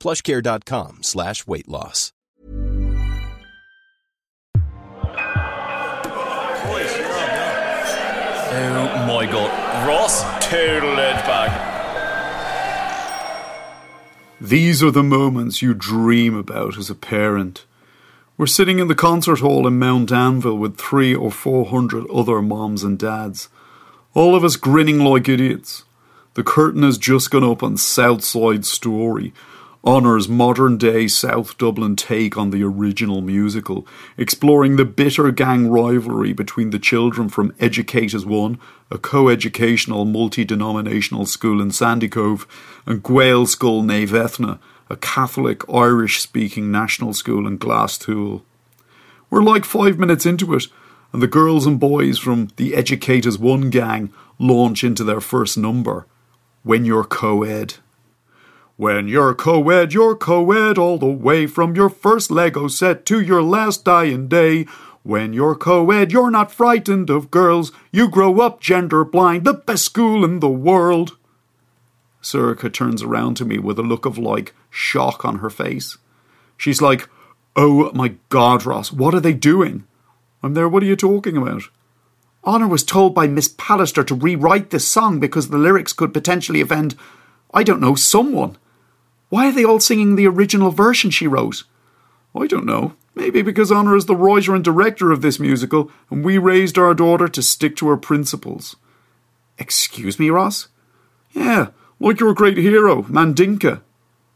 Plushcare.com slash weight loss. Oh my god. Ross total edge back. These are the moments you dream about as a parent. We're sitting in the concert hall in Mount Anville with three or four hundred other moms and dads, all of us grinning like idiots. The curtain has just gone up on Southside Story, Honor's modern day South Dublin take on the original musical, exploring the bitter gang rivalry between the children from Educators One, a co educational multi denominational school in Sandycove, and Gael School Naomh Eithne, a Catholic Irish speaking national school in Glasthule. We're like five minutes into it, and the girls and boys from the Educators One gang launch into their first number When You're Co ed. When you're co ed, you're co ed all the way from your first Lego set to your last dying day. When you're co ed, you're not frightened of girls. You grow up gender blind, the best school in the world. Sorcha turns around to me with a look of like shock on her face. She's like, Oh my god, Ross, what are they doing? I'm there, what are you talking about? Honor was told by Miss Pallister to rewrite this song because the lyrics could potentially offend, I don't know, someone. Why are they all singing the original version she wrote? I don't know. Maybe because Honor is the writer and director of this musical, and we raised our daughter to stick to her principles. Excuse me, Ross? Yeah, like your great hero, Mandinka.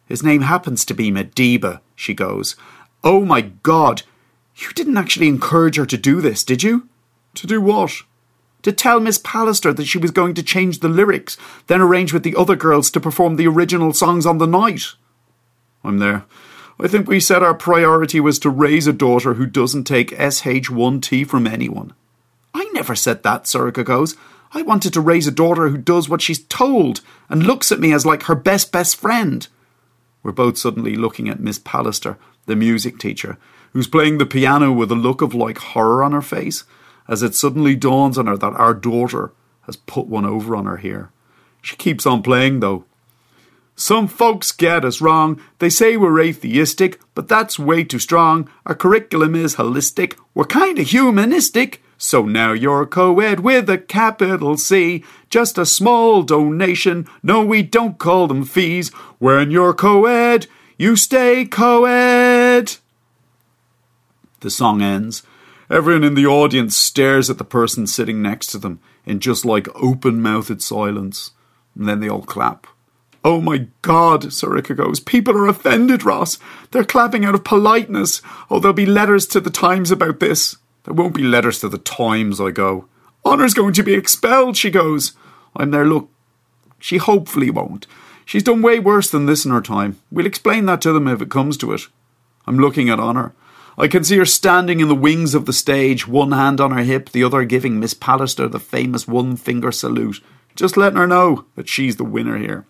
His name happens to be Madiba, she goes. Oh my god! You didn't actually encourage her to do this, did you? To do what? To tell Miss Pallister that she was going to change the lyrics, then arrange with the other girls to perform the original songs on the night. I'm there. I think we said our priority was to raise a daughter who doesn't take SH1T from anyone. I never said that, Sorcha goes. I wanted to raise a daughter who does what she's told and looks at me as like her best best friend. We're both suddenly looking at Miss Pallister, the music teacher, who's playing the piano with a look of like horror on her face, as it suddenly dawns on her that our daughter has put one over on her here. She keeps on playing though. Some folks get us wrong. They say we're atheistic, but that's way too strong. Our curriculum is holistic. We're kinda humanistic. So now you're co-ed with a capital C. Just a small donation. No, we don't call them fees. When you're co-ed, you stay co-ed. The song ends. Everyone in the audience stares at the person sitting next to them in just like open mouthed silence. And then they all clap. Oh my god, Sorcha goes. People are offended, Ross. They're clapping out of politeness. Oh, there'll be letters to the Times about this. There won't be letters to the Times, I go. Honor's going to be expelled, she goes. I'm there, look. She hopefully won't. She's done way worse than this in her time. We'll explain that to them if it comes to it. I'm looking at Honor. I can see her standing in the wings of the stage, one hand on her hip, the other giving Miss Pallister the famous one finger salute, just letting her know that she's the winner here.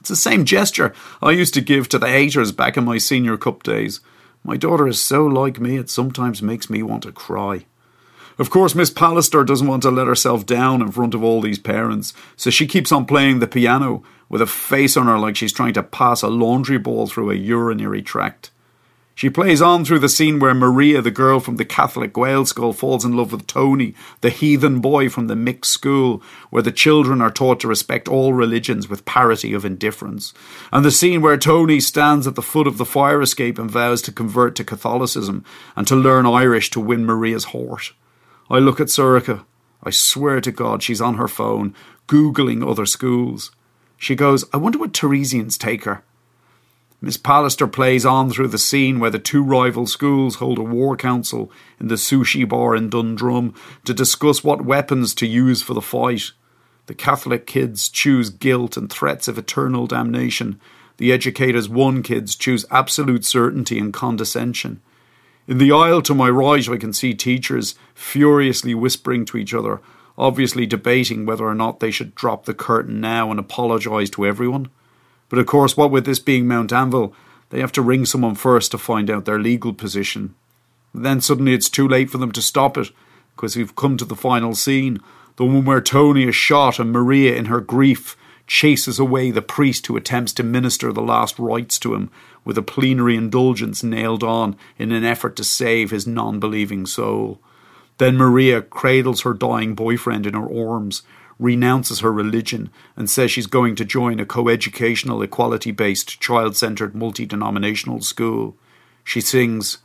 It's the same gesture I used to give to the haters back in my senior cup days. My daughter is so like me, it sometimes makes me want to cry. Of course, Miss Pallister doesn't want to let herself down in front of all these parents, so she keeps on playing the piano with a face on her like she's trying to pass a laundry ball through a urinary tract. She plays on through the scene where Maria, the girl from the Catholic Gael school, falls in love with Tony, the heathen boy from the mixed school, where the children are taught to respect all religions with parity of indifference, and the scene where Tony stands at the foot of the fire escape and vows to convert to Catholicism and to learn Irish to win Maria's heart. I look at Sorcha. I swear to God she's on her phone, Googling other schools. She goes, I wonder what Teresians take her. Miss Pallister plays on through the scene where the two rival schools hold a war council in the sushi bar in Dundrum to discuss what weapons to use for the fight. The Catholic kids choose guilt and threats of eternal damnation. The educators' one kids choose absolute certainty and condescension. In the aisle to my right, I can see teachers furiously whispering to each other, obviously debating whether or not they should drop the curtain now and apologise to everyone. But of course, what with this being Mount Anville, they have to ring someone first to find out their legal position. then suddenly it's too late for them to stop it, because we've come to the final scene, the one where Tony is shot and Maria, in her grief, chases away the priest who attempts to minister the last rites to him, with a plenary indulgence nailed on in an effort to save his non believing soul. Then Maria cradles her dying boyfriend in her arms, renounces her religion and says she's going to join a coeducational, equality based, child centered, multi denominational school. She sings,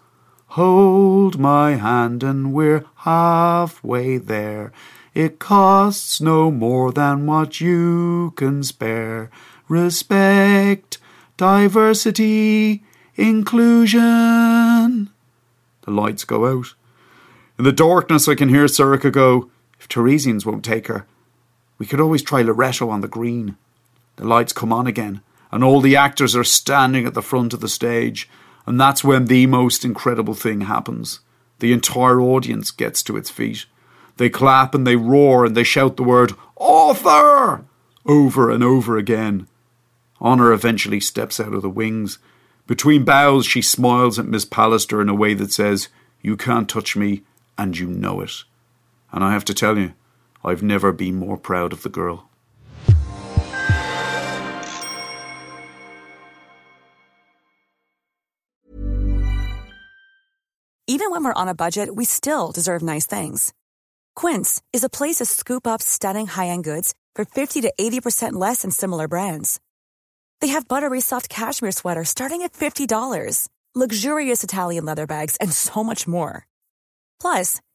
Hold my hand and we're halfway there. It costs no more than what you can spare. Respect, diversity, inclusion. The lights go out. In the darkness, I can hear Sorcha go, If Teresians won't take her, we could always try Loreto on the green. The lights come on again, and all the actors are standing at the front of the stage, and that's when the most incredible thing happens. The entire audience gets to its feet. They clap and they roar and they shout the word, Author! over and over again. Honor eventually steps out of the wings. Between bows, she smiles at Miss Pallister in a way that says, You can't touch me, and you know it. And I have to tell you, I've never been more proud of the girl. Even when we're on a budget, we still deserve nice things. Quince is a place to scoop up stunning high end goods for 50 to 80% less than similar brands. They have buttery soft cashmere sweaters starting at $50, luxurious Italian leather bags, and so much more. Plus,